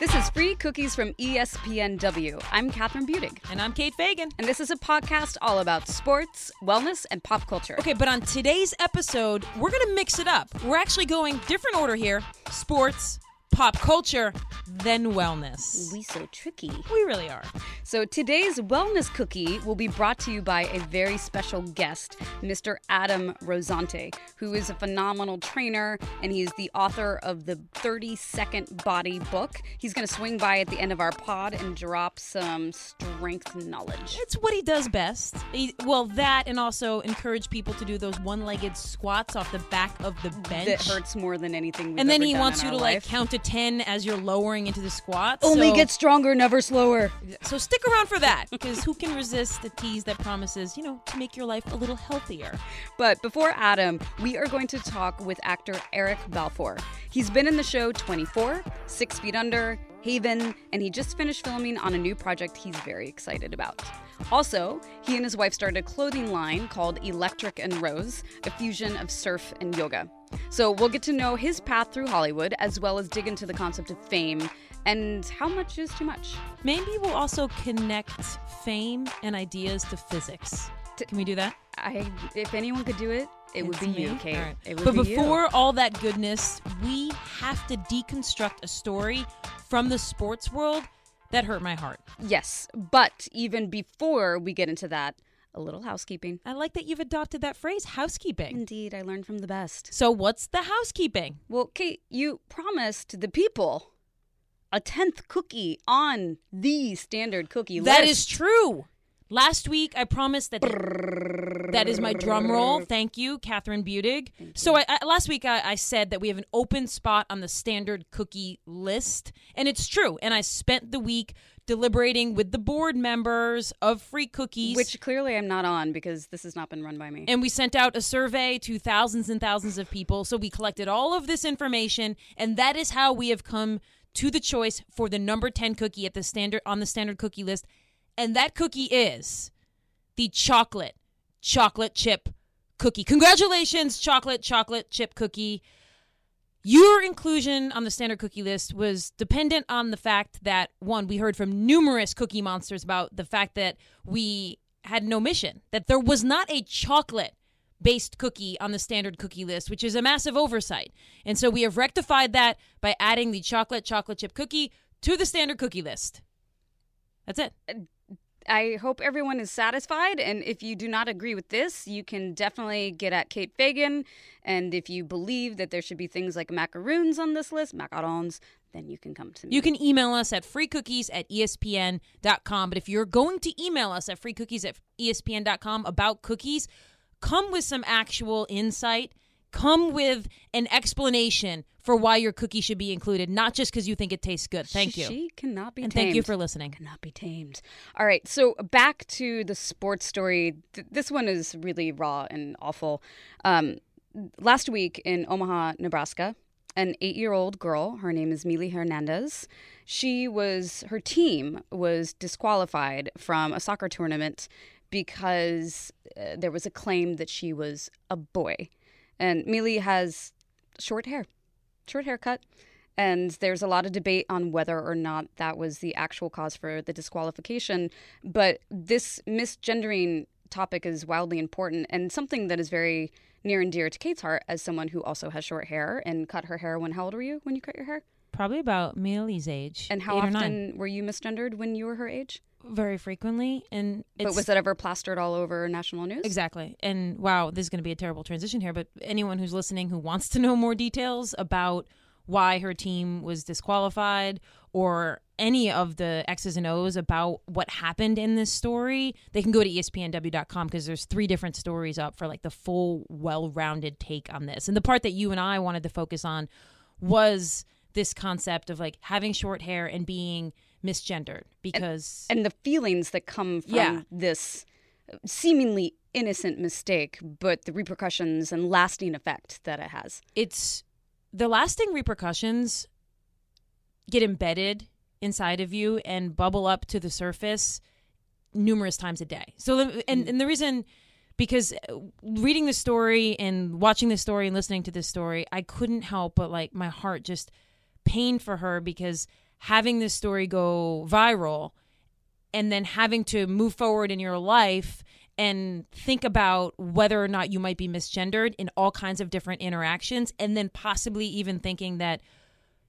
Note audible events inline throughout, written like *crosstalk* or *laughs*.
This is Free Cookies from ESPNW. I'm Catherine Budig, And I'm Kate Fagan. and this is a podcast all about sports, wellness, and pop culture. Okay, but on today's episode, we're going to mix it up. We're actually going different order here sports, pop culture, then wellness. We so tricky. We really are. So today's wellness cookie will be brought to you by a very special guest, Mr. Adam Rosante, who is a phenomenal trainer and he's the author of the 30 Second Body book. He's going to swing by at the end of our pod and drop some strength knowledge. It's what he does best. He, well, that and also encourage people to do those one legged squats off the back of the bench. That hurts more than anything we've and then he wants you to like life. count to 10 as you're lowering into the squats. Only so, get stronger, never slower. So stick around for that because who can resist the tease that promises, you know, to make your life a little healthier? But before Adam, we are going to talk with actor Eric Balfour. He's been in the show 24, Six Feet Under, Haven, and he just finished filming on a new project he's very excited about. Also, he and his wife started a clothing line called Electric and Rose, a fusion of surf and yoga. So we'll get to know his path through Hollywood as well as dig into the concept of fame and how much is too much. Maybe we'll also connect fame and ideas to physics. Can we do that? I, if anyone could do it, it would It's be me? you, Kate. Right. Would But be you. before all that goodness, we have to deconstruct a story from the sports world that hurt my heart. Yes, but even before we get into that, a little housekeeping. I like that you've adopted that phrase, housekeeping. Indeed, I learned from the best. So, what's the housekeeping? Well, Kate, you promised the people a 10th cookie on the standard cookie That list. is true. Last week, I promised that that is my drum roll. Thank you, Catherine Budig. So I, I, last week I, I said that we have an open spot on the standard cookie list, and it's true. And I spent the week deliberating with the board members of Free Cookies, Which clearly I'm not on because this has not been run by me. and we sent out a survey to thousands and thousands of people. So we collected all of this information, and that is how we have come to the choice for the number 10 cookie at the standard on the standard cookie list. And that cookie is the chocolate chocolate chip cookie. Congratulations, chocolate chocolate chip cookie. Your inclusion on the standard cookie list was dependent on the fact that one, we heard from numerous cookie monsters about the fact that we had no mission, that there was not a chocolate based cookie on the standard cookie list, which is a massive oversight. And so we have rectified that by adding the chocolate chocolate chip cookie to the standard cookie list. That's it. I hope everyone is satisfied. And if you do not agree with this, you can definitely get at Kate Fagan. And if you believe that there should be things like macaroons on this list, macarons, then you can come to me. You can email us at freecookies at espn.com. But if you're going to email us at freecookies at espn.com about cookies, come with some actual insight. Come with an explanation for why your cookie should be included, not just because you think it tastes good. Thank you. She cannot be and tamed. thank you for listening. cannot be tamed. All right, so back to the sports story. Th- this one is really raw and awful. Um, last week in Omaha, Nebraska, an eight-year-old girl, her name is Mili Hernandez. She was her team was disqualified from a soccer tournament because uh, there was a claim that she was a boy, and Mili has short hair, short haircut. And there's a lot of debate on whether or not that was the actual cause for the disqualification. But this misgendering topic is wildly important and something that is very near and dear to Kate's heart as someone who also has short hair and cut her hair when how old were you when you cut your hair? Probably about Mili's age. And how eight or nine. often were you misgendered when you were her age? Very frequently. And it's but was that ever plastered all over national news? Exactly. And wow, this is going to be a terrible transition here, but anyone who's listening who wants to know more details about why her team was disqualified or any of the X's and O's about what happened in this story, they can go to espnw.com because there's three different stories up for like the full well-rounded take on this. And the part that you and I wanted to focus on was this concept of like having short hair and being misgendered because and the feelings that come from Yeah. this seemingly innocent mistake, but the repercussions and lasting effect that it has. it's the lasting repercussions get embedded inside of you and bubble up to the surface numerous times a day. So the, and and the reason because uh, reading the story and watching the story and listening to this story, I couldn't help but like my heart just pained for her because having this story go viral and then having to move forward in your life and think about whether or not you might be misgendered in all kinds of different interactions and then possibly even thinking that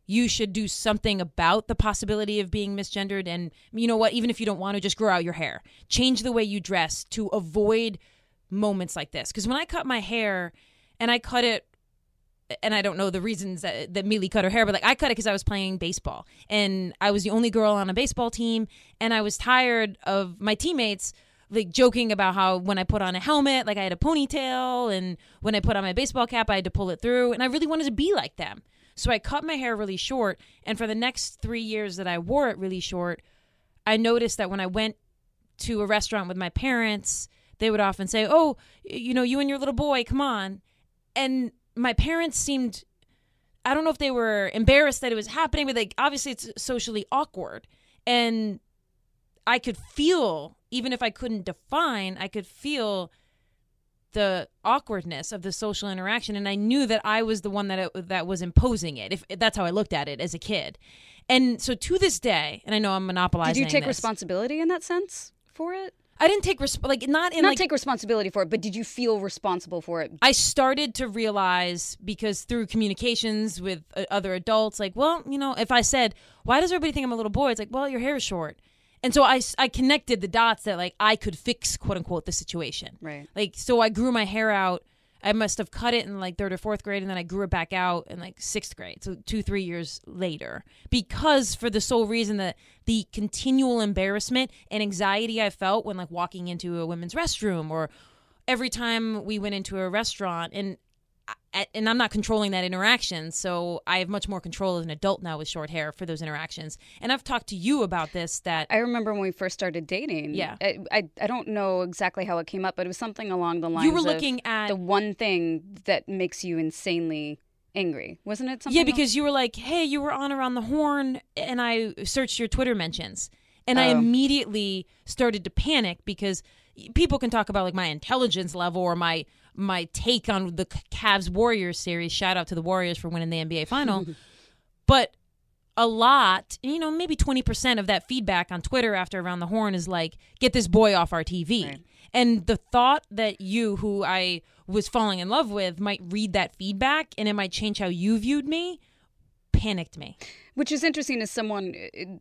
you should do something about the possibility of being misgendered and you know what even if you don't want to just grow out your hair. Change the way you dress to avoid moments like this. Because when i cut my hair and i cut it and I don't know the reasons that, that Mili cut her hair, but like I cut it because I was playing baseball and I was the only girl on a baseball team, and I was tired of my teammates like joking about how when I put on a helmet, like I had a ponytail, and when I put on my baseball cap, I had to pull it through, and I really wanted to be like them. So I cut my hair really short, and for the next three years that I wore it really short, I noticed that when I went to a restaurant with my parents, they would often say, "Oh, you know, you and your little boy, come on," and my parents seemed I don't know if they were embarrassed that it was happening, but like obviously it's socially awkward. And I could feel, even if I couldn't define, I could feel the awkwardness of the social interaction and I knew that I was the one that it, that was imposing it. If, if that's how I looked at it as a kid. And so to this day, and I know I'm monopolizing Did you take this, responsibility in that sense for it? I didn't take resp- like not in Not like take responsibility for it, but did you feel responsible for it? I started to realize because through communications with uh, other adults, like, well, you know, if I said, why does everybody think I'm a little boy? It's like, well, your hair is short. And so I, I connected the dots that like I could fix quote unquote the situation. Right. Like, so I grew my hair out. I must have cut it in like third or fourth grade, and then I grew it back out in like sixth grade. So two, three years later, because for the sole reason that the continual embarrassment and anxiety I felt when like walking into a women's restroom or every time we went into a restaurant and and I'm not controlling that interaction, so I have much more control as an adult now with short hair for those interactions. And I've talked to you about this that I remember when we first started dating. Yeah. I, I, I don't know exactly how it came up, but it was something along the lines you were of looking at the one thing that makes you insanely angry. Wasn't it something? Yeah, else? because you were like, "Hey, you were on around the horn," and I searched your Twitter mentions, and I Oh. immediately started to panic because people can talk about like my intelligence level or my my take on the Cavs Warriors series. Shout out to the Warriors for winning the NBA final, *laughs* but a lot, you know, maybe 20% of that feedback on Twitter after Around the Horn is like, get this boy off our TV. Right. And the thought that you, who I was falling in love with, might read that feedback and it might change how you viewed me panicked me. Which is interesting as someone,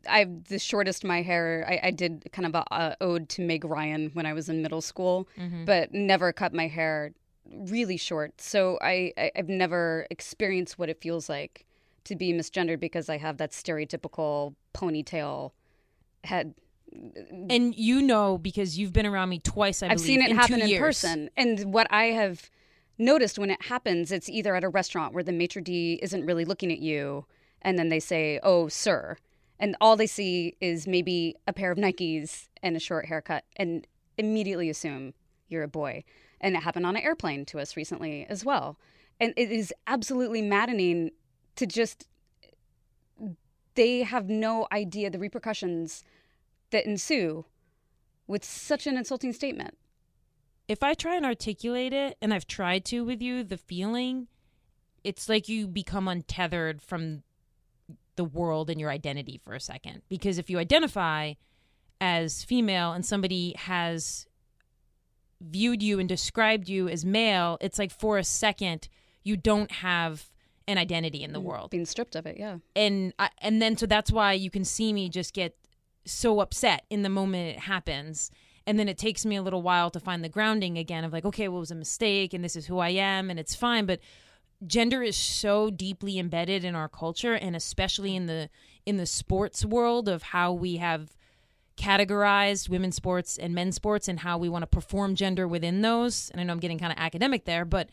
I have the shortest my hair. I, I did kind of a uh, ode to Meg Ryan when I was in middle school, but never cut my hair really short. So I, I, I've never experienced what it feels like to be misgendered because I have that stereotypical ponytail head. And you know because you've been around me twice, I I've believe, seen it in happen in years. person. And what I have noticed when it happens, it's either at a restaurant where the maitre d' isn't really looking at you, and then they say, "Oh, sir," and all they see is maybe a pair of Nikes and a short haircut, and immediately assume you're a boy. And it happened on an airplane to us recently as well. And it is absolutely maddening to just. They have no idea the repercussions that ensue with such an insulting statement. if I try and articulate it, and I've tried to with you, the feeling, it's like you become untethered from the world and your identity for a second. Because if you identify as female and somebody has viewed you and described you as male, it's like for a second you don't have an identity in the mm, world. Being stripped of it, yeah. and I, and then so that's why you can see me just get so upset in the moment it happens. And then it takes me a little while to find the grounding again of like okay well it was a mistake and this is who i am and it's fine. But gender is so deeply embedded in our culture and especially in the in the sports world of how we have categorized women's sports and men's sports and how we want to perform gender within those and i know i'm getting kind of academic there but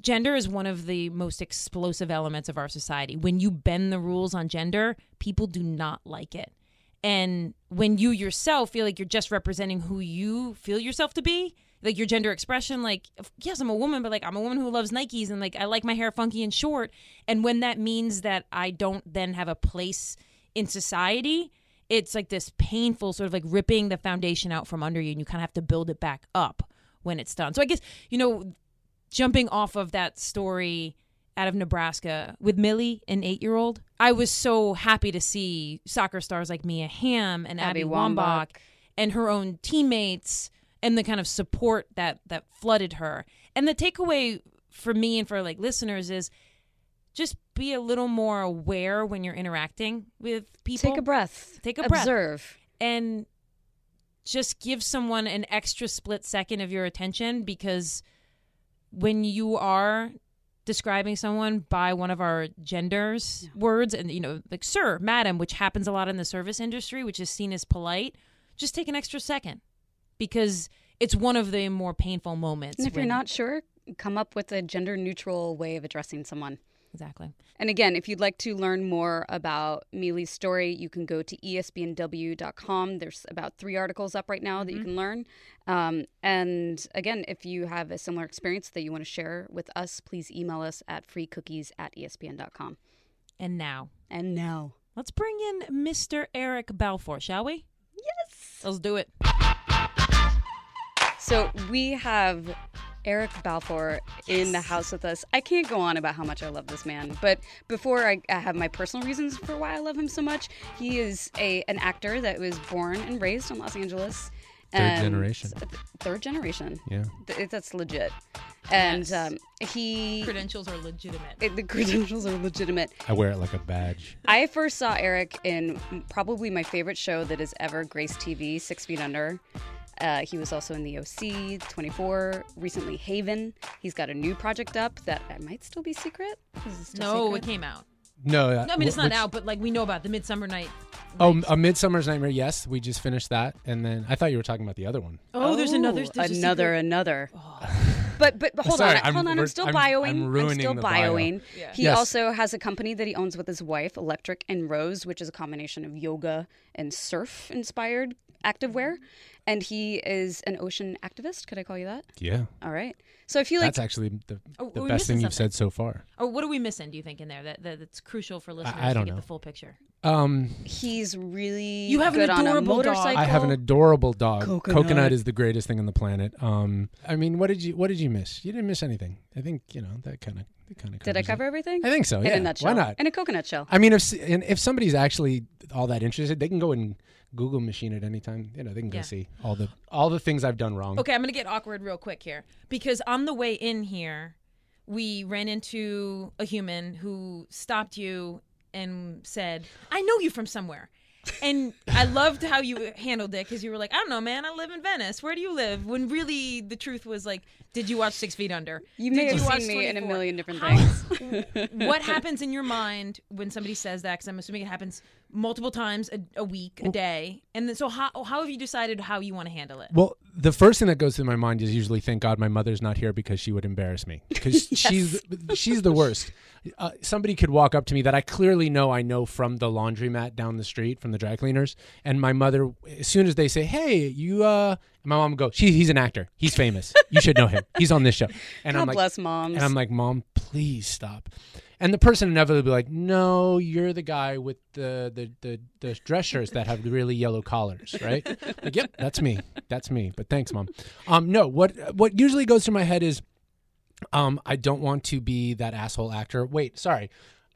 gender is one of the most explosive elements of our society. When you bend the rules on gender, people do not like it. And when you yourself feel like you're just representing who you feel yourself to be, like your gender expression, like, yes, I'm a woman, but like, I'm a woman who loves Nikes and like, I like my hair funky and short. And when that means that I don't then have a place in society, it's like this painful sort of like ripping the foundation out from under you and you kind of have to build it back up when it's done. So I guess, you know, jumping off of that story out of Nebraska with Mili, an eight year old. I was so happy to see soccer stars like Mia Hamm and Abby, Abby Wambach Wambach. and her own teammates and the kind of support that that flooded her. And the takeaway for me and for like listeners is just be a little more aware when you're interacting with people. Take a breath. Take a breath. Observe. and just give someone an extra split second of your attention because when you are describing someone by one of our genders words and you know like sir madam which happens a lot in the service industry which is seen as polite just take an extra second because it's one of the more painful moments And if you're not sure, come up with a gender neutral way of addressing someone. Exactly And again, if you'd like to learn more about Mili's story, you can go to espnw.com. There's about three articles up right now that you can learn. Um, and again, if you have a similar experience that you want to share with us, please email us at freecookies at espn.com. and now And now, let's bring in mr eric balfour shall we yes. let's do it So we have Eric Balfour in the house with us. I can't go on about how much I love this man, but before I, I have my personal reasons for why I love him so much, he is a an actor that was born and raised in Los Angeles. Third generation. th- Third generation. Yeah. Th- that's legit. And Yes. um, he. credentials are legitimate it- the credentials are legitimate. I wear it like a badge. I first saw Eric in probably my favorite show that has ever graced TV, Six Feet Under. Uh, he was also in the OC, 24, recently Haven. He's got a new project up that I might still be secret. Is it still no secret? it came out No, uh, No, I mean it's not which- out, but like we know about the Midsummer Night. Oh, A Midsummer's Nightmare. Yes, we just finished that, and then I thought you were talking about the other one. Oh, there's another. There's another, another. *laughs* But but, but hold Sorry, on, I'm- hold on. I'm still I'm- bioing. I'm I'm, still the bio. bioing. Yeah. He Yes. also has a company that he owns with his wife, Electric and Rose, which is a combination of yoga and surf inspired activewear. And he is an ocean activist. Could I call you that? Yeah, All right. So I feel like that's actually the, Oh, the best missing thing you've said so far. Or what are we missing? Do you think in there that, that that's crucial for listeners I don't to get know. the full picture? Um, he's really You have an good on adorable dog. I have an adorable dog. Coconut. is the greatest thing on the planet. Um, I mean, what did you what did you miss? You didn't miss anything. I think you know that kind of that kind of. Did I cover everything? I think so. In yeah. a nutshell. Why not? In a coconut shell. I mean, if and if somebody's actually all that interested, they can go and Google machine at any time. You know, they can go Yeah. see all the all the things I've done wrong. Okay, I'm gonna get awkward real quick here because on the way in here, we ran into a human who stopped you and said, "I know you from somewhere." And I loved how you handled it because you were like, "I don't know, man. I live in Venice. Where do you live?" When really the truth was like, "Did you watch Six Feet Under? You Did may have you watch seen me in a million different How- things. *laughs* what happens in your mind when somebody says that? Because I'm assuming it happens multiple times a, a week, a day. And then, so how how have you decided how you want to handle it? Well, the first thing that goes through my mind is usually, thank God my mother's not here because she would embarrass me. Because *laughs* she's she's the worst. Uh, somebody could walk up to me that I clearly know I know from the laundromat down the street from the dry cleaners, and my mother, as soon as they say, "Hey, you," uh, my mom would go, "She, he's an actor. He's famous. You should know him. He's on this show." And God I'm like, bless moms. and I'm like, Mom, please stop. And the person inevitably be like, No, you're the guy with the the, the, the dress shirts that have really yellow collars, right? *laughs* like, yep, that's me. That's me. But thanks, Mom. Um, no, what what usually goes through my head is um, I don't want to be that asshole actor. Wait, sorry.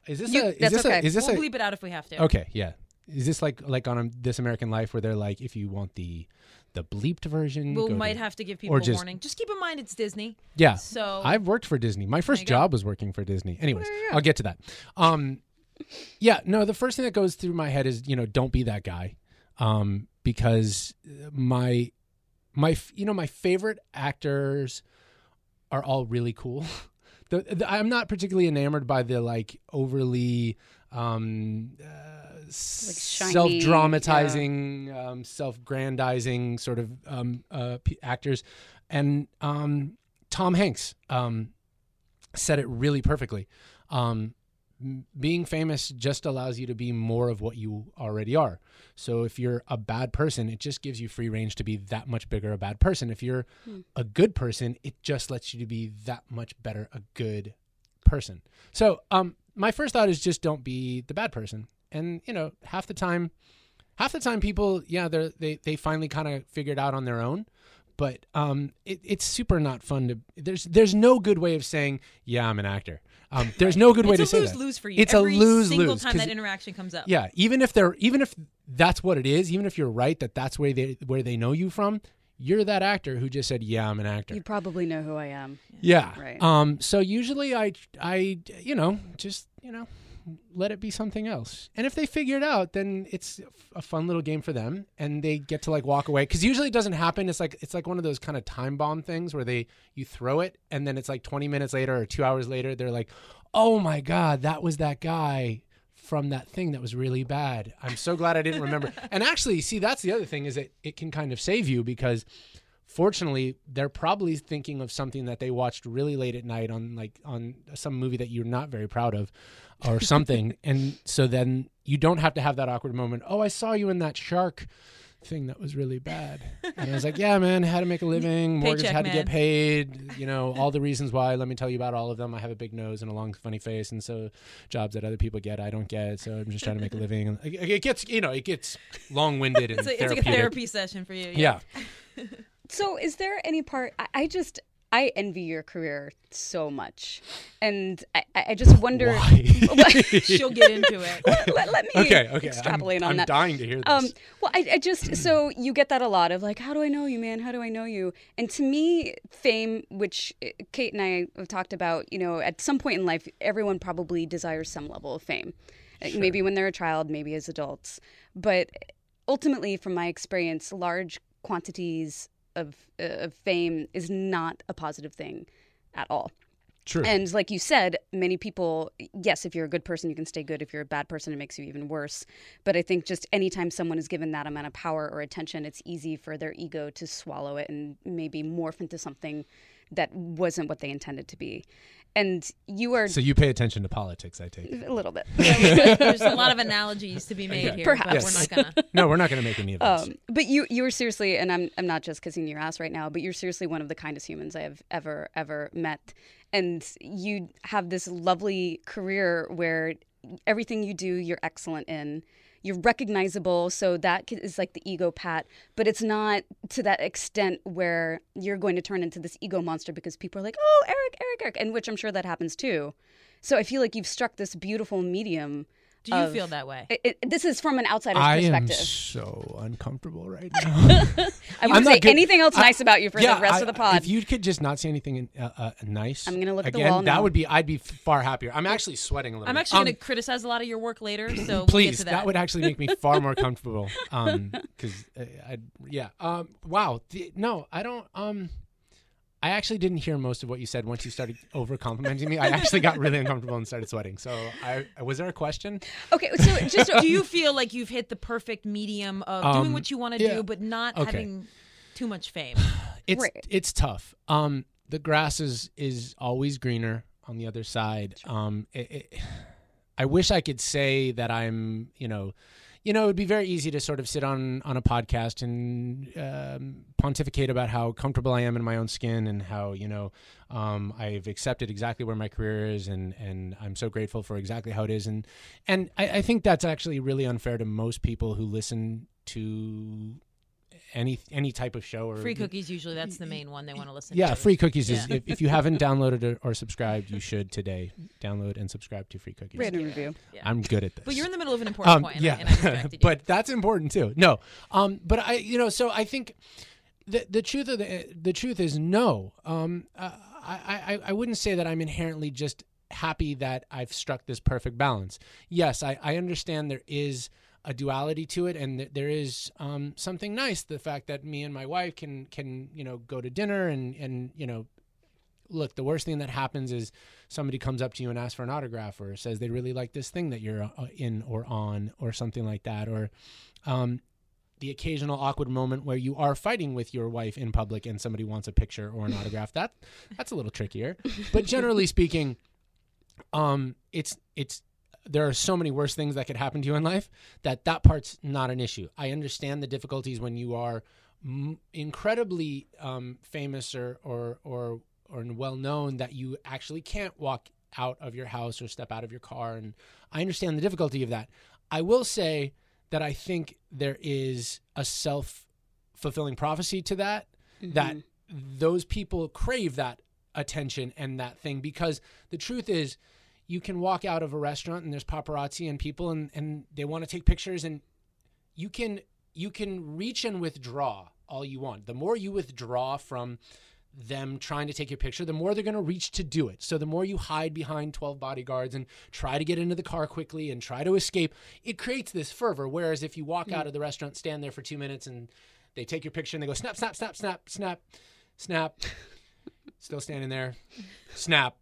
Is this You- a is that's this okay. a is this we'll a bleep it out if we have to. Okay, yeah. Is this like like on um This American Life where they're like if you want the the bleeped version We go might to- have to give people or a just- warning. Just keep in mind it's Disney. Yeah. So I've worked for Disney. My first job was working for Disney. Anyways, There you go. I'll get to that. Um, yeah, no, the first thing that goes through my head is you know don't be that guy, um, because my my you know my favorite actors are all really cool. *laughs* the, the, I'm not particularly enamored by the like overly um, uh, shiny, self-dramatizing, um, self-grandizing sort of um, uh, p- actors, and um, Tom Hanks um, said it really perfectly. Um, m- being famous just allows you to be more of what you already are. So if you're a bad person, it just gives you free range to be that much bigger a bad person. If you're a good person, it just lets you to be that much better a good person. So um my first thought is just don't be the bad person. And you know, half the time half the time people yeah, they are they they finally kind of figured out on their own. But um, it, it's super not fun to. There's there's no good way of saying yeah I'm an actor. Um, *laughs* there's no good way to it's say a lose that. lose for you. It's Every a lose single lose time 'cause- that interaction comes up. yeah, even if they're even if that's what it is, even if you're right that that's where they where they know you from, you're that actor who just said, "Yeah, I'm an actor." You probably know who I am. yeah. Right. Um. So usually I I you know just you know let it be something else. And if they figure it out, then it's a fun little game for them, and they get to like walk away. Because usually it doesn't happen. It's like it's like one of those kind of time bomb things where they you throw it, and then it's like 20 minutes later or two hours later, they're like, "Oh my god, that was that guy." From that thing that was really bad. I'm so glad I didn't remember. *laughs* and actually, see, that's the other thing is that it can kind of save you because fortunately they're probably thinking of something that they watched really late at night on like on some movie that you're not very proud of or something. *laughs* And so then you don't have to have that awkward moment oh i saw you in that shark thing that was really bad. And i was like yeah man how to make a living. Mortgage Paycheck had to man. get paid. *laughs* You know all the reasons why. Let me tell you about all of them. I have a big nose and a long funny face and so jobs that other people get i don't get. So i'm just trying to make a *laughs* living. And it it gets you know it gets long-winded It's, a, it's like a therapy session for you. yeah. So, is there any part? I, I just I envy your career so much, and I, I I just wonder. why *laughs* She'll get into it. let, let me okay okay extrapolate I'm, on I'm that. dying to hear this Um, well, I, I just so you get that a lot of like, how do I know you, man? How do I know you? And to me, fame, which uh, Kate and I have talked about, you know, at some point in life, everyone probably desires some level of fame. Uh, Maybe when they're a child, maybe as adults, but ultimately, from my experience, large quantities of uh, of fame is not a positive thing at all. True. And like you said, many people, yes, if you're a good person, you can stay good. If you're a bad person, it makes you even worse. But I think just anytime someone is given that amount of power or attention, it's easy for their ego to swallow it and maybe morph into something that wasn't what they intended to be. And you are so you pay attention to politics, I take it. a little bit. There's a lot of analogies to be made Okay. here, Perhaps. but *laughs* we're not gonna. No, we're not going to make any of this. Um, but you you are seriously, and I'm I'm not just kissing your ass right now, but you're seriously one of the kindest humans I have ever ever met, and you have this lovely career where everything you do you're excellent in. You're recognizable, so that is like the ego pat, but it's not to that extent where you're going to turn into this ego monster because people are like, "Oh, Eric, Eric, Eric," and which I'm sure that happens too. So I feel like you've struck this beautiful medium. Do you of- feel that way? It, it- this is from an outsider's I am perspective. so uncomfortable right *laughs* now. I won't say good- anything else I- nice about you for yeah, the rest I- of the pod. If you could just not say anything uh, uh, nice, I'm gonna look at the again, wall That now. would be. I'd be far happier. I'm actually sweating a little. I'm bit. actually Um, going to criticize a lot of your work later, *clears throat* so we'll get please to that. that. would actually make me far more *laughs* comfortable um because uh, i yeah um wow The- no i don't um i actually didn't hear most of what you said once you started over complimenting me i actually got really uncomfortable and started sweating so i was there a question okay, so just *laughs* do you feel like you've hit the perfect medium of doing Um, what you want to yeah. do, but not Okay. having too much fame? *sighs* it's Right. it's tough um the grass is is always greener on the other side um it, it, i wish i could say that i'm you know you know, it would be very easy to sort of sit on on a podcast and um, pontificate about how comfortable I am in my own skin and how you know um, I've accepted exactly where my career is and and I'm so grateful for exactly how it is. And and I, I think that's actually really unfair to most people who listen to any any type of show or Free cookies usually that's the main one they want to listen to. yeah, to. free cookies is if, if you haven't *laughs* downloaded or, or subscribed, you should today download and subscribe to free cookies. random review. Yeah. I'm good at this. But you're in the middle of an important um, point, and, yeah, I, and I *laughs* you. but that's important too. No, um, but I, you know, so I think the the truth of the the truth is no. Um, uh, I, I I wouldn't say that I'm inherently just happy that I've struck this perfect balance. Yes, I I understand there is a duality to it, and there is um, something nice. The fact that me and my wife can can you know go to dinner and and you know look, the worst thing that happens is somebody comes up to you and asks for an autograph or says they really like this thing that you're uh, in or on or something like that. Or um, the occasional awkward moment where you are fighting with your wife in public and somebody wants a picture or an autograph. That that's a little trickier. But generally *laughs* speaking, um, it's it's there are so many worse things that could happen to you in life that that part's not an issue. I understand the difficulties when you are m- incredibly um, famous or or or or well known that you actually can't walk out of your house or step out of your car, and I understand the difficulty of that. I will say that I think there is a self fulfilling prophecy to that that those people crave that attention and that thing because the truth is you can walk out of a restaurant and there's paparazzi and people and, and they want to take pictures and you can you can reach and withdraw all you want. The more you withdraw from them trying to take your picture, the more they're going to reach to do it. So the more you hide behind 12 bodyguards and try to get into the car quickly and try to escape, it creates this fervor. Whereas if you walk Mm. out of the restaurant, stand there for two minutes and they take your picture and they go snap, snap, snap, snap, snap, snap, *laughs* still standing there, snap.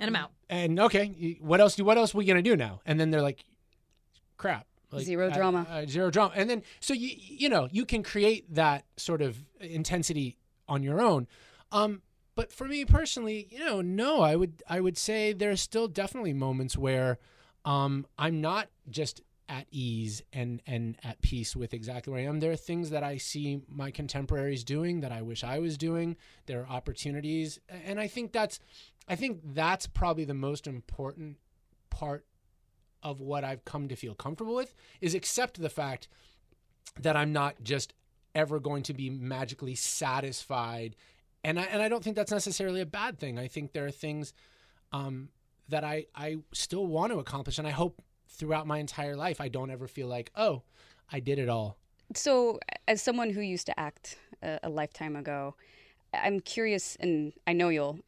And I'm out. And okay, what else do what else are we gonna do now? And then they're like, crap. Like, Zero drama. uh, zero drama. And then so you you know you can create that sort of intensity on your own. Um, but for me personally, you know, no, I would I would say there are still definitely moments where um, I'm not just at ease and and at peace with exactly where I am. There are things that I see my contemporaries doing that I wish I was doing. There are opportunities, and I think that's I think that's probably the most important part of what I've come to feel comfortable with is accept the fact that I'm not just ever going to be magically satisfied. And I, and I don't think that's necessarily a bad thing. I think there are things um, that I, I still want to accomplish. And I hope throughout my entire life, I don't ever feel like, oh, I did it all. So, as someone who used to act a, a lifetime ago, I'm curious, and I know you'll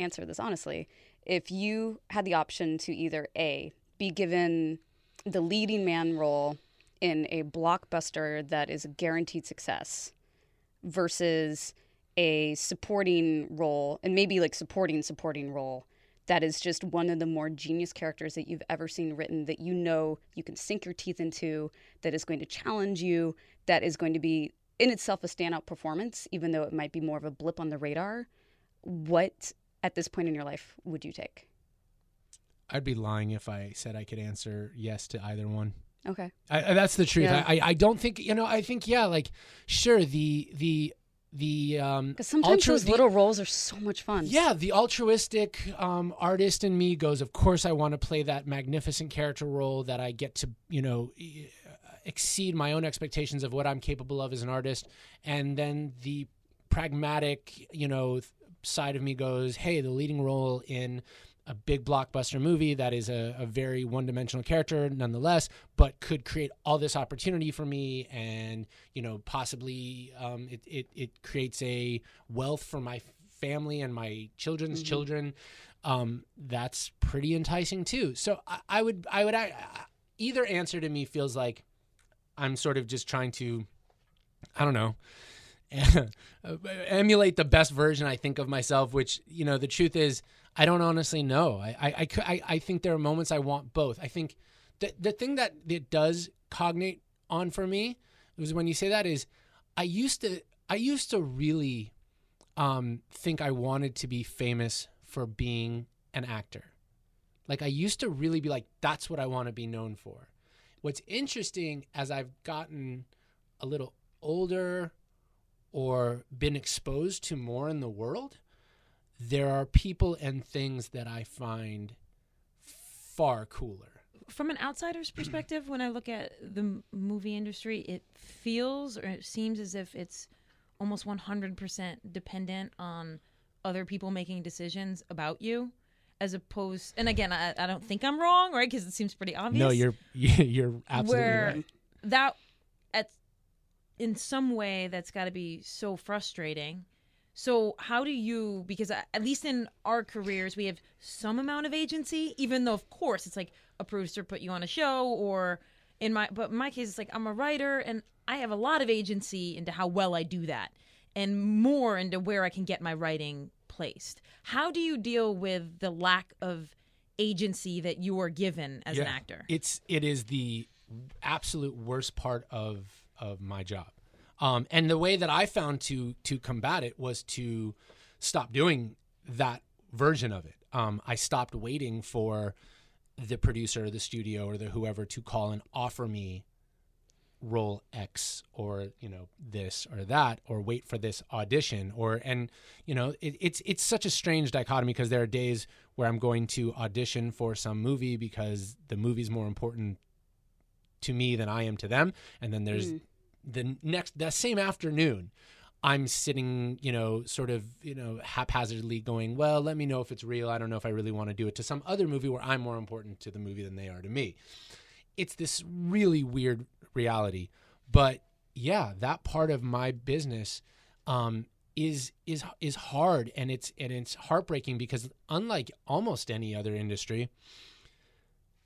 answer this honestly. If you had the option to either A, be given the leading man role in a blockbuster that is a guaranteed success versus a supporting role, and maybe like supporting, supporting role that is just one of the more genius characters that you've ever seen written that you know you can sink your teeth into, that is going to challenge you, that is going to be in itself a standout performance, even though it might be more of a blip on the radar. What at this point in your life would you take? I'd be lying if I said I could answer yes to either one. Okay. I, that's the truth. Yeah. I, I, don't think you know. I think yeah, like sure the the the um Because sometimes altru- those the- little roles are so much fun. Yeah, the altruistic um, artist in me goes, of course, I want to play that magnificent character role that I get to, you know, exceed my own expectations of what I'm capable of as an artist. And then the pragmatic, you know, side of me goes, hey, the leading role in a big blockbuster movie that is a, a very one-dimensional character nonetheless but could create all this opportunity for me and you know possibly um, it, it, it creates a wealth for my family and my children's children um, that's pretty enticing too. So I, I would i would I, either answer to me feels like i'm sort of just trying to i don't know *laughs* emulate the best version I think of myself, which you know the truth is I don't honestly know. I I I, I, think there are moments I want both. I think the the thing that it does cognate on for me is when you say that is I used to I used to really um, think I wanted to be famous for being an actor. Like I used to really be like that's what I want to be known for. What's interesting as I've gotten a little older or been exposed to more in the world, there are people and things that I find far cooler. From an outsider's *clears throat* perspective, when I look at the movie industry, it feels or it seems as if it's almost 100% dependent on other people making decisions about you as opposed and again I, I don't think i'm wrong right because it seems pretty obvious No, you're *laughs* you're absolutely where right. that at in some way that's got to be so frustrating. So how do you because at least in our careers we have some amount of agency even though of course it's like a producer put you on a show or in my but in my case it's like i'm a writer and i have a lot of agency into how well i do that and more into where i can get my writing placed. How do you deal with the lack of agency that you are given as an actor? It's it is the absolute worst part of of my job. Um, and the way that I found to to combat it was to stop doing that version of it. Um, I stopped waiting for the producer or the studio or the whoever to call and offer me role X or you know this or that or wait for this audition or and you know it, it's it's such a strange dichotomy because there are days where I'm going to audition for some movie because the movie's more important to me than I am to them and then there's the next that same afternoon I'm sitting, you know, sort of, you know, haphazardly going, well, let me know if it's real. I don't know if I really want to do it to some other movie where I'm more important to the movie than they are to me. It's this really weird reality. But yeah, that part of my business um, is is is hard and it's and it's heartbreaking because unlike almost any other industry,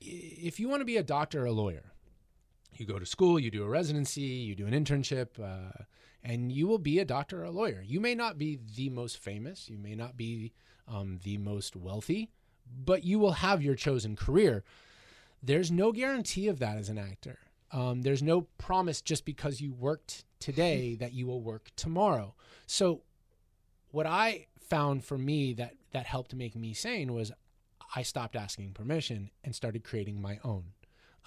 if you want to be a doctor or a lawyer, you go to school, you do a residency, you do an internship, uh, and you will be a doctor or a lawyer. You may not be the most famous, you may not be um, the most wealthy, but you will have your chosen career. There's no guarantee of that as an actor. Um, there's no promise just because you worked today *laughs* that you will work tomorrow. So, what I found for me that that helped make me sane was I stopped asking permission and started creating my own.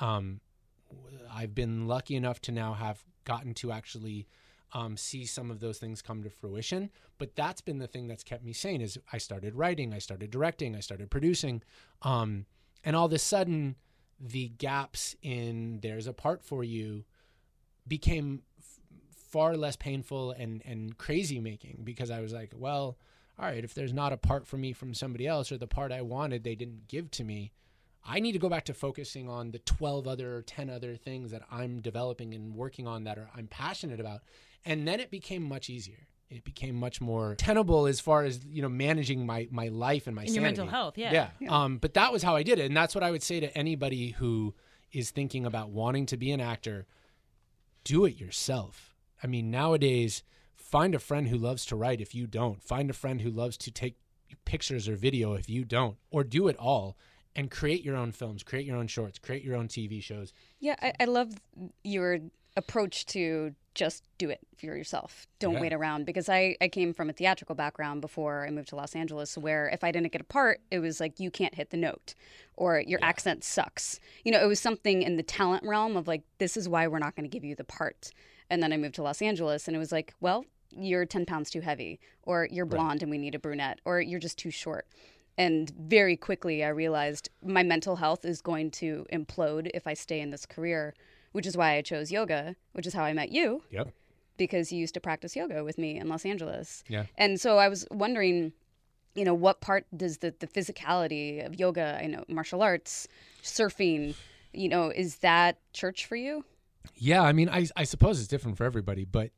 Um, I've been lucky enough to now have gotten to actually um, see some of those things come to fruition. But that's been the thing that's kept me sane. Is I started writing, I started directing, I started producing, um, and all of a sudden, the gaps in "there's a part for you" became f- far less painful and and crazy making because I was like, well, all right, if there's not a part for me from somebody else or the part I wanted they didn't give to me, I need to go back to focusing on the 12 other 10 other things that I'm developing and working on that are I'm passionate about. And then it became much easier. It became much more tenable as far as, you know, managing my my life and my In your mental health, yeah. Yeah. Yeah. Um but that was how I did it and that's what I would say to anybody who is thinking about wanting to be an actor, do it yourself. I mean, nowadays find a friend who loves to write if you don't. Find a friend who loves to take pictures or video if you don't or do it all and create your own films, create your own shorts, create your own TV shows. Yeah, I, I love your approach to just do it for yourself. Don't Yeah. wait around because I, I came from a theatrical background before I moved to Los Angeles where if I didn't get a part, it was like you can't hit the note or your accent sucks. You know, it was something in the talent realm of like, this is why we're not going to give you the part. And then I moved to Los Angeles and it was like, well, you're 10 pounds too heavy or you're blonde and we need a brunette or you're just too short. And very quickly, I realized my mental health is going to implode if I stay in this career, which is why I chose yoga, which is how I met you, Yep. because you used to practice yoga with me in Los Angeles. Yeah. And so I was wondering, you know, what part does the, the physicality of yoga, I know martial arts, surfing, you know, is that church for you? Yeah, I mean, I I suppose it's different for everybody, but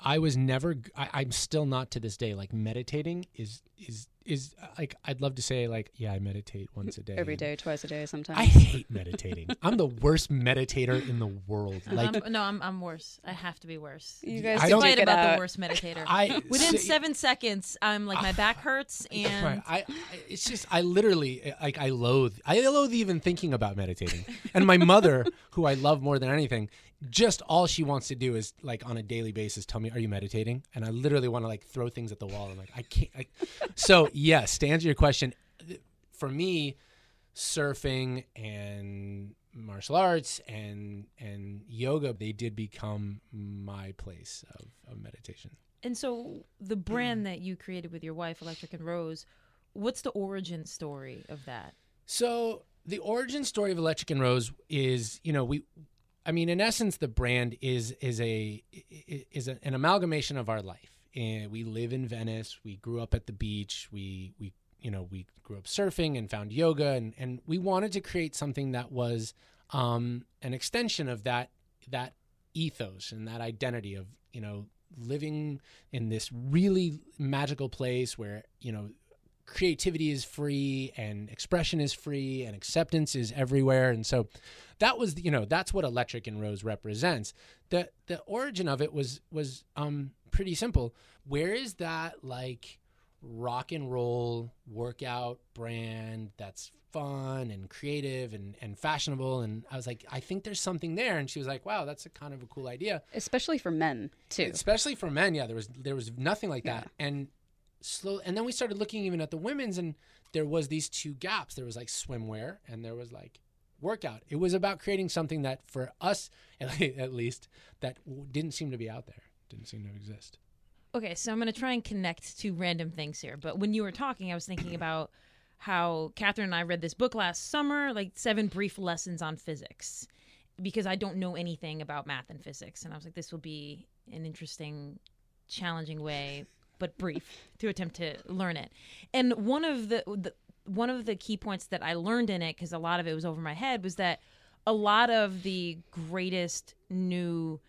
I was never. I, I'm still not to this day like meditating is is is like I'd love to say like yeah I meditate once a day Every day, twice a day, sometimes. I hate meditating. *laughs* I'm the worst meditator in the world. Like I'm, no, I'm, I'm worse. I have to be worse. you guys I don't- Fight about out. the worst meditator. I Within so- seven seconds, I'm like my ah, back hurts and Right. I, I it's just I literally like I loathe I loathe even thinking about meditating. *laughs* And my mother, who I love more than anything, just all she wants to do is like on a daily basis tell me, "Are you meditating?" And I literally want to like throw things at the wall. I'm like, I can't. I... *laughs* So yes, to answer your question, for me, surfing and martial arts and and yoga they did become my place of, of meditation And so the brand that you created with your wife, Electric and Rose, what's the origin story of that? So the origin story of Electric and Rose is, you know, we, I mean, in essence, the brand is is a is a, an amalgamation of our life. And we live in Venice. We grew up at the beach. We we you know we grew up surfing and found yoga, and and we wanted to create something that was um, an extension of that that ethos and that identity of you know living in this really magical place where you know creativity is free and expression is free and acceptance is everywhere. And so that was you know that's what electric and rose represents. The the origin of it was was um pretty simple. Where is that like rock and roll workout brand that's fun and creative and and fashionable? And i was like i think there's something there. And she was like wow that's a kind of a cool idea. Especially for men, too. especially for men yeah there was there was nothing like that. And slow and then we started looking even at the women's and there was these two gaps there was like swimwear and there was like workout it was about creating something that for us *laughs* at least that didn't seem to be out there didn't seem to exist Okay, so I'm going to try and connect two random things here. But when you were talking, I was thinking *clears throat* about how Catherine and I read this book last summer, like seven brief lessons on physics, because I don't know anything about math and physics. And I was like, this will be an interesting challenging way, but brief, to attempt to learn it. And one of the, the one of the key points that I learned in it, because a lot of it was over my head, was that a lot of the greatest new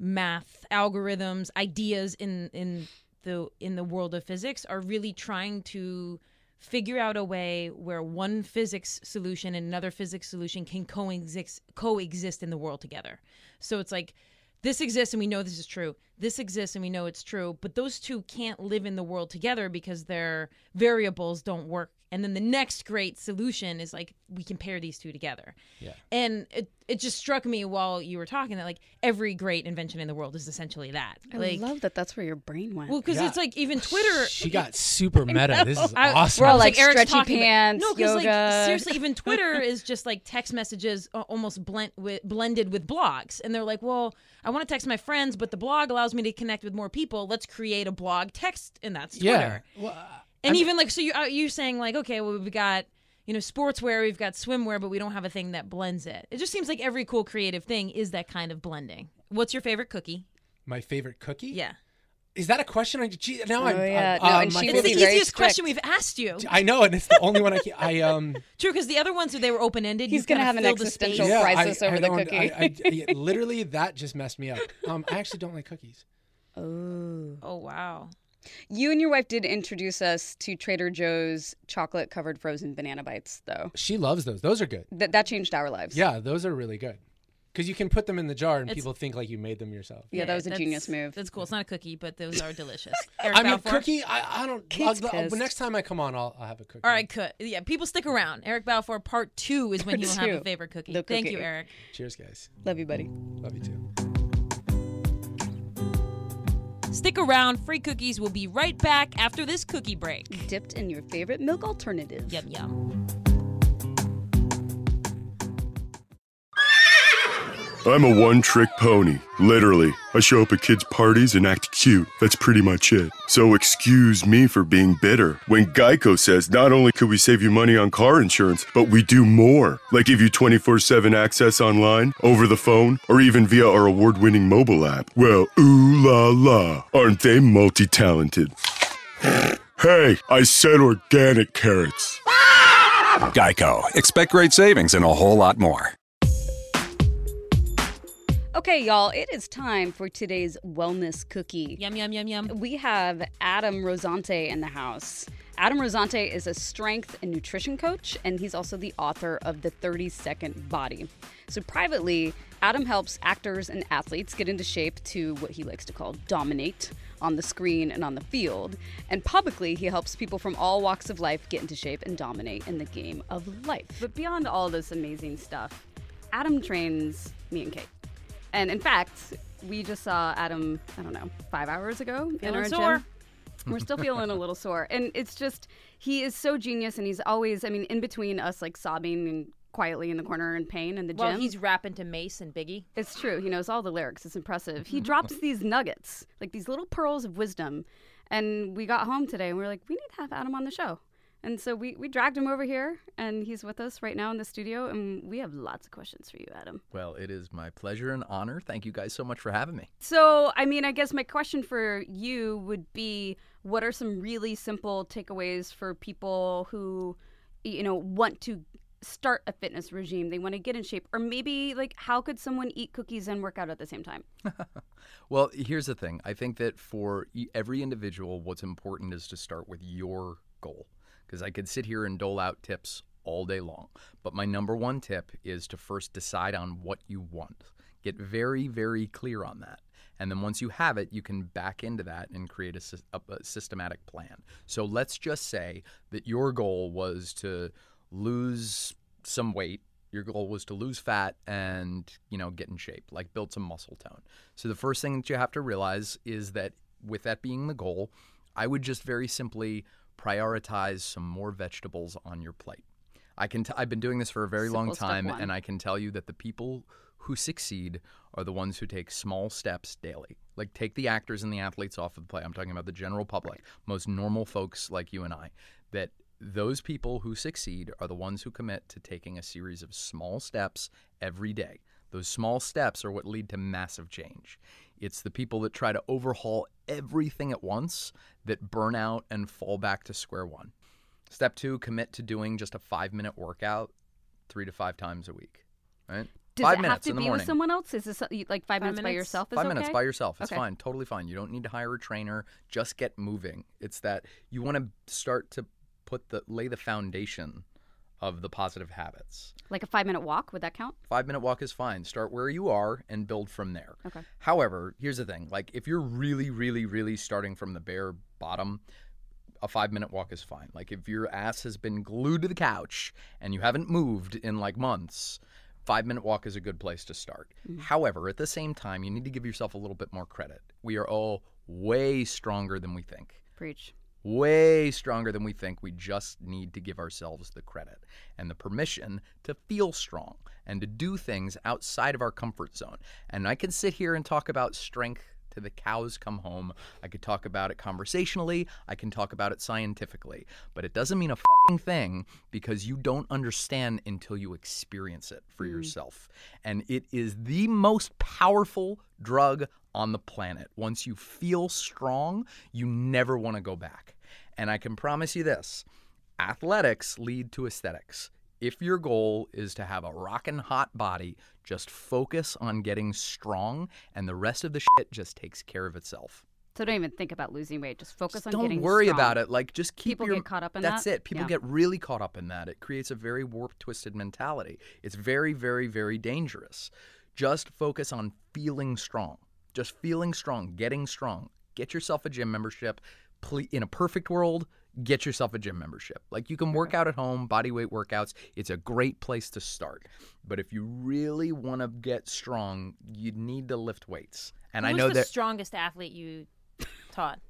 math algorithms ideas in in the in the world of physics are really trying to figure out a way where one physics solution and another physics solution can coexist coexist in the world together. So it's like this exists and we know this is true. This exists and we know it's true, but those two can't live in the world together because their variables don't work. And then the next great solution is like we can pair these two together. Yeah. And it it just struck me while you were talking that like every great invention in the world is essentially that. I like love that. That's where your brain went. well, because Yeah. it's like even Twitter. She *laughs* got super meta. This is *laughs* I- awesome. We're all I was like Eric's stretchy talking about- pants, no, because like seriously, even *laughs* Twitter is just like text messages almost blend with, blended with blogs, and they're like, "Well, I want to text my friends, but the blog allows me to connect with more people. Let's create a blog text, and that's Twitter." yeah. Well, uh, And even like, so you uh, you're saying like, okay, well, we've got you know sportswear, we've got swimwear, but we don't have a thing that blends it. It just seems like every cool creative thing is that kind of blending. What's your favorite cookie? my favorite cookie. Yeah, Is that a question? I, gee, now Oh, I'm. yeah. I'm- No, uh, and she it's will the be favorite- very easiest strict. question we've asked you. I know, and it's the only one I can. I um. *laughs* True, because the other ones they were open ended. He's gonna have an existential Yeah, crisis I, over I the don't- cookie. I, I, *laughs* yeah, literally, that just messed me up. Um, I actually don't like cookies. oh. Oh wow. You and your wife did introduce us to Trader Joe's chocolate covered frozen banana bites, though. She loves those. Those are good. That that changed our lives. Yeah, those are really good. Because you can put them in the jar and It's- people think like you made them yourself. Yeah, that was a that's- genius move. That's cool. It's not a cookie, but those are delicious. *laughs* Eric I mean, Balfour? cookie. I, I don't. Kate's I'll- I'll- pissed. next time I come on, I'll, I'll have a cookie. All right, cut. Yeah, people stick around. Eric Balfour, part two is when Part you will have two. a favorite cookie. The Thank cookie. you, Eric. Cheers, guys. Love you, buddy. Love you too. Stick around. Free cookies will be right back after this cookie break. Dipped in your favorite milk alternative. Yum yum. I'm a one trick pony. Literally. I show up at kids' parties and act cute. That's pretty much it. So excuse me for being bitter. When Geico says not only could we save you money on car insurance, but we do more. Like give you 24 7 access online, over the phone, or even via our award winning mobile app. Well, ooh la la. Aren't they multi talented? hey, I said organic carrots. Geico. Expect great savings and a whole lot more. Okay, y'all, it is time for today's wellness cookie. Yum yum yum yum. We have Adam Rosante in the house. Adam Rosante is a strength and nutrition coach, and he's also the author of The 30 Second Body. So, privately, Adam helps actors and athletes get into shape to what he likes to call dominate on the screen and on the field. And publicly, he helps people from all walks of life get into shape and dominate in the game of life. But beyond all this amazing stuff, Adam trains me and Kate. And in fact, we just saw Adam, I don't know, five hours ago in our sore. gym. We're still *laughs* feeling a little sore. And it's just, he is so genius and he's always, I mean, in between us like sobbing and quietly in the corner in pain in the Well, gym. he's rapping to Mase and Biggie. It's true. He knows all the lyrics. It's impressive. He mm-hmm. drops these nuggets, like these little pearls of wisdom. And we got home today and we are like, we need to have Adam on the show. And so we, we dragged him over here and he's with us right now in the studio. And we have lots of questions for you, Adam. Well, it is my pleasure and honor. Thank you guys so much for having me. So, I mean, I guess my question for you would be what are some really simple takeaways for people who, you know, want to start a fitness regime? They want to get in shape. Or maybe, like, how could someone eat cookies and work out at the same time? *laughs* Well, here's the thing. I think that for every individual, what's important is to start with your goal. Because I could sit here and dole out tips all day long. But my number one tip is to first decide on what you want. Get very, very clear on that. And then once you have it, you can back into that and create a, a, a systematic plan. So let's just say that your goal was to lose some weight your goal was to lose fat and you know get in shape like build some muscle tone so the first thing that you have to realize is that with that being the goal i would just very simply prioritize some more vegetables on your plate. I can t- i've been doing this for a very long Simple step time and i can tell you that the people who succeed are the ones who take small steps daily. Like take the actors and the athletes off of the plate. I'm talking about the general public most normal folks like you and i that those people who succeed are the ones who commit to taking a series of small steps every day. Those small steps are what lead to massive change. It's the people that try to overhaul everything at once that burn out and fall back to square one. Step two, commit to doing just a five minute workout three to five times a week. Right? Does five it minutes have to in the be morning. with someone else? Is this like five, minutes, by yourself? Is Five okay? minutes by yourself. It's Okay. fine. Totally fine. You don't need to hire a trainer. Just get moving. It's that you want to start to put the lay the foundation of the positive habits. Like a five minute walk? Would that count? Five minute walk is fine. Start where you are and build from there. Okay. However, here's the thing: like if you're really, really, really starting from the bare bottom, a five minute walk is fine. Like if your ass has been glued to the couch and you haven't moved in like months, five minute walk is a good place to start. Mm-hmm. However, at the same time, you need to give yourself a little bit more credit. We are all way stronger than we think Preach. Way stronger than we think. We just need to give ourselves the credit and the permission to feel strong and to do things outside of our comfort zone. And I can sit here and talk about strength to the cows come home. I could talk about it conversationally, I can talk about it scientifically, but it doesn't mean a fucking thing because you don't understand until you experience it for mm. yourself. And it is the most powerful drug on the planet. Once you feel strong, you never want to go back. And I can promise you this athletics lead to aesthetics. If your goal is to have a rockin' hot body, just focus on getting strong, and the rest of the shit just takes care of itself. So don't even think about losing weight. Just focus Just on don't getting worry strong. about it. Like, just keep People your. get caught up in that's that? That's it. People Yeah. get really caught up in that. It creates a very warped, twisted mentality. It's very, very, very dangerous. Just focus on feeling strong. Just feeling strong, getting strong. Get yourself a gym membership. In a perfect world, get yourself a gym membership. Like you can work out at home, body weight workouts. It's a great place to start. But if you really want to get strong, you need to lift weights. And I know the that strongest athlete you taught?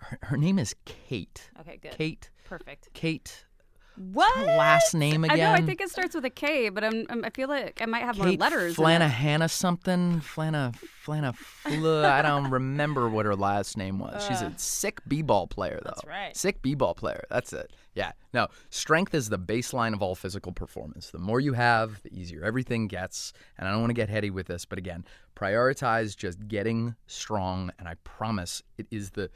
her, her name is Kate. Okay, good. Kate. Perfect. Kate. What? Last name again? I know. I think it starts with a K, but I'm, I'm I feel like I might have more letters. Flanahanna something. Flana Flana Fla, I don't *laughs* remember what her last name was. She's a sick b-ball player though. That's right. Sick b-ball player. That's it. Yeah. No, strength is the baseline of all physical performance. The more you have, the easier everything gets. And I don't want to get heady with this, but again, prioritize just getting strong and I promise it is the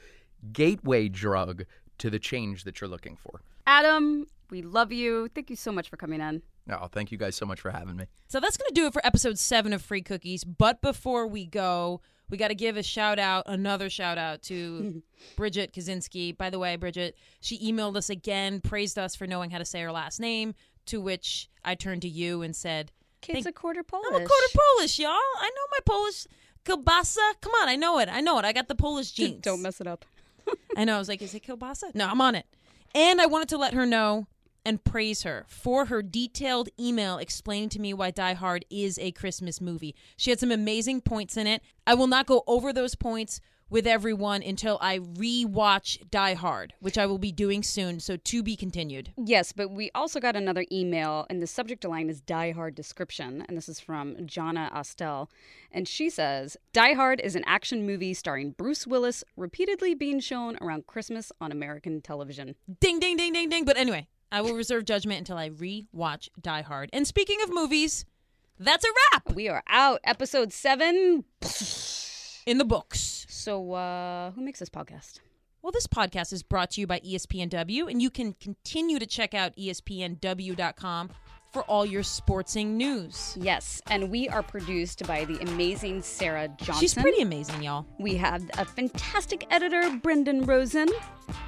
gateway drug to the change that you're looking for. Adam, we love you. Thank you so much for coming in. Oh, thank you guys so much for having me. So that's going to do it for episode seven of Free Cookies. But before we go, we got to give a shout out, another shout out to *laughs* Bridget Kaczynski. By the way, Bridget, she emailed us again, praised us for knowing how to say her last name, to which I turned to you and said, Kate's Thank- a quarter Polish. I'm a quarter Polish, y'all. I know my Polish kielbasa. Come on, I know it. I know it. I got the Polish genes. Don't mess it up. *laughs* I know. I was like, is it kielbasa? No, I'm on it. And I wanted to let her know and praise her for her detailed email explaining to me why Die Hard is a Christmas movie. She had some amazing points in it. I will not go over those points with everyone until I rewatch Die Hard, which I will be doing soon. So to be continued. Yes, but we also got another email, and the subject line is Die Hard description, and this is from Jana Astel, and she says Die Hard is an action movie starring Bruce Willis, repeatedly being shown around Christmas on American television. Ding, ding, ding, ding, ding. But anyway, I will reserve judgment until I rewatch Die Hard. And speaking of movies, that's a wrap We are out, episode seven. in the books. So, uh, who makes this podcast? Well, this podcast is brought to you by ESPNW, and you can continue to check out ESPNW.com for all your sportsing news. Yes, and we are produced by the amazing Sarah Johnson. She's pretty amazing, y'all. We have a fantastic editor, Brendan Rosen,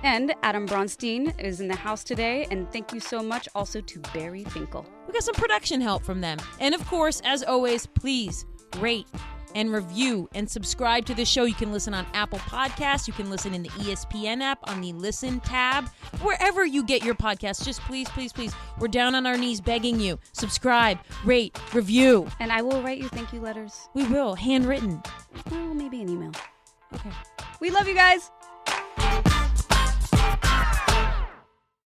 and Adam Bronstein is in the house today. And thank you so much also to Barry Finkel. We got some production help from them. And of course, as always, please rate and review and subscribe to the show. You can listen on Apple Podcasts. You can listen in the ESPN app on the Listen tab. Wherever you get your podcasts, just please, please, please, we're down on our knees begging you. Subscribe, rate, review. And I will write you thank you letters. We will, handwritten. Well, maybe an email. Okay. We love you guys.